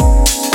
Música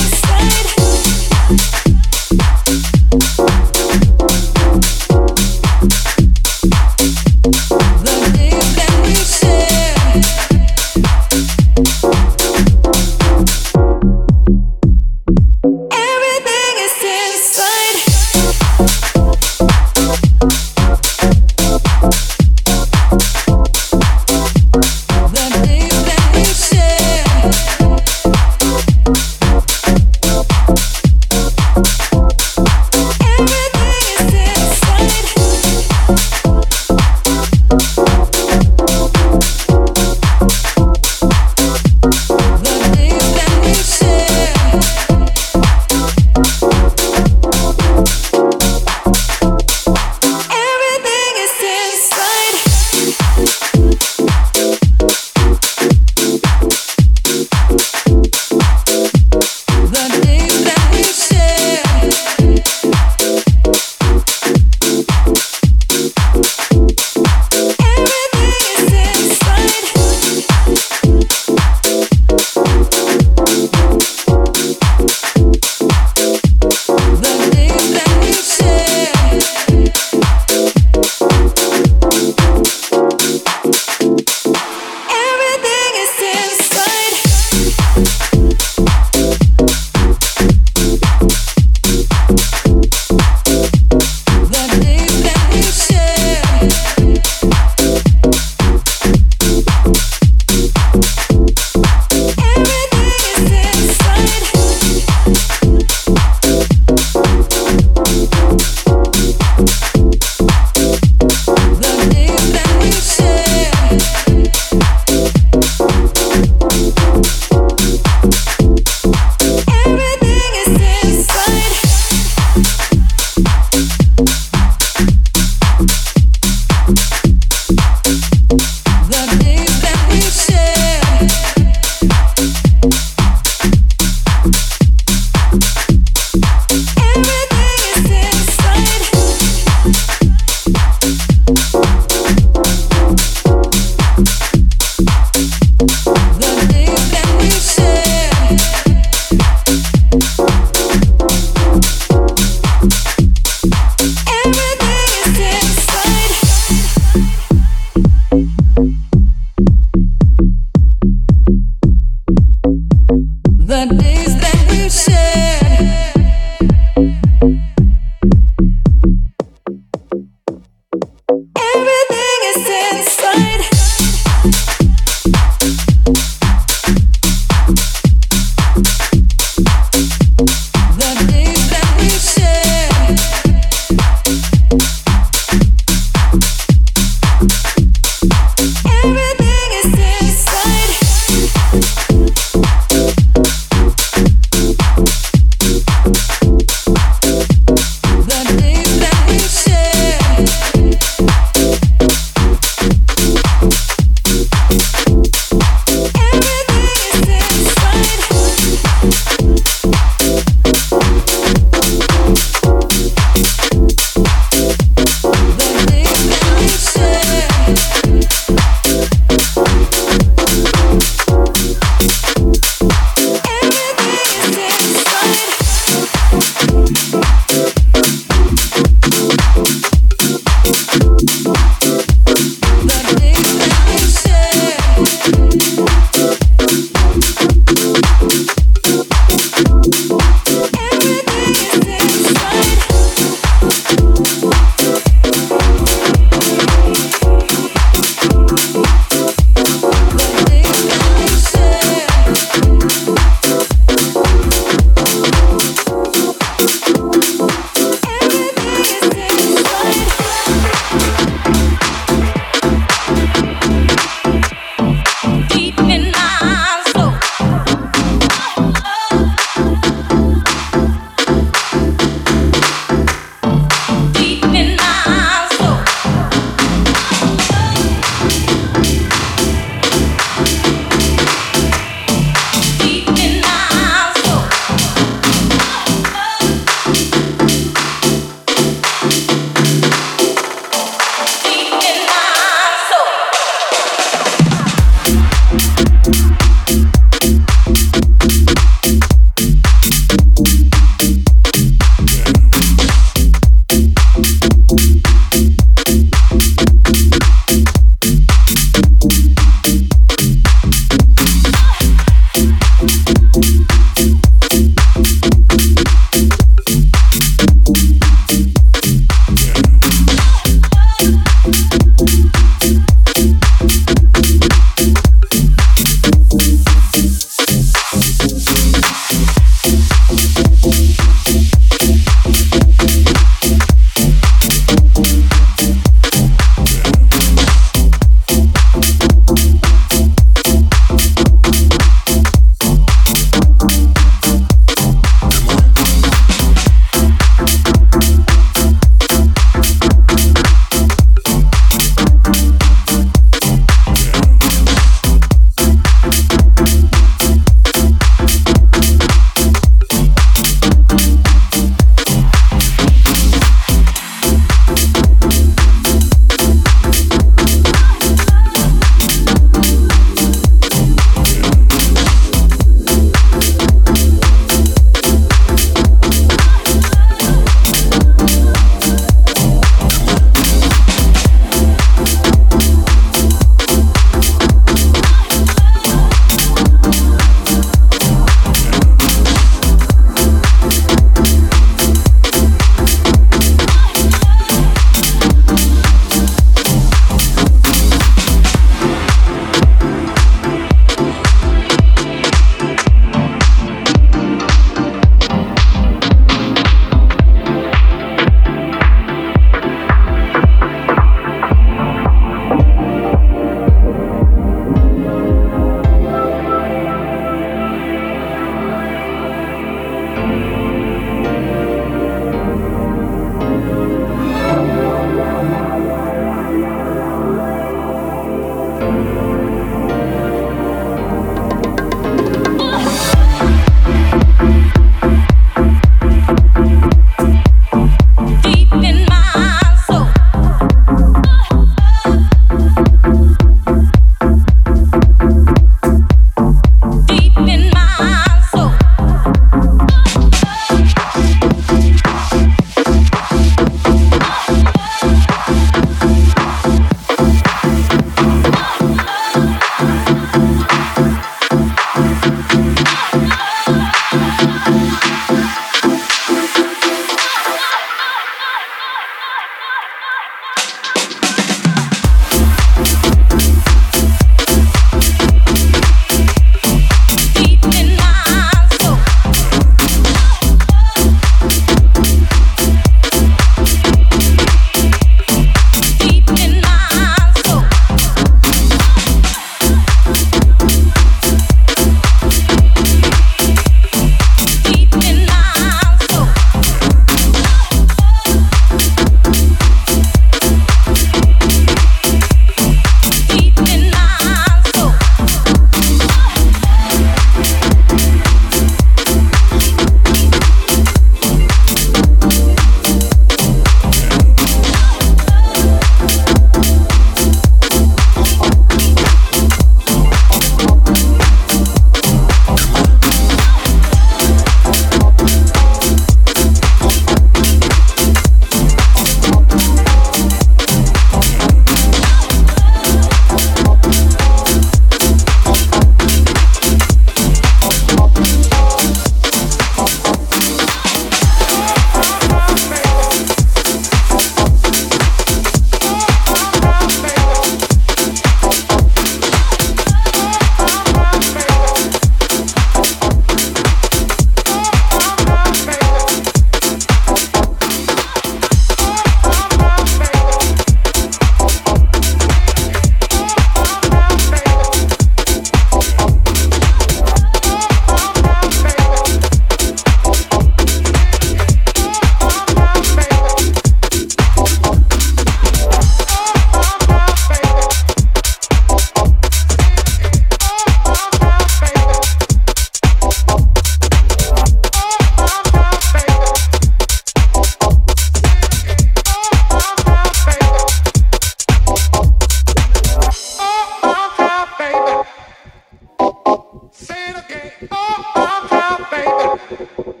Say it again. Oh, I'm out, baby.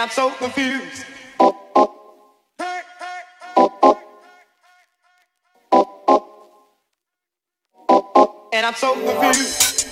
I'm so confused. And I'm so confused.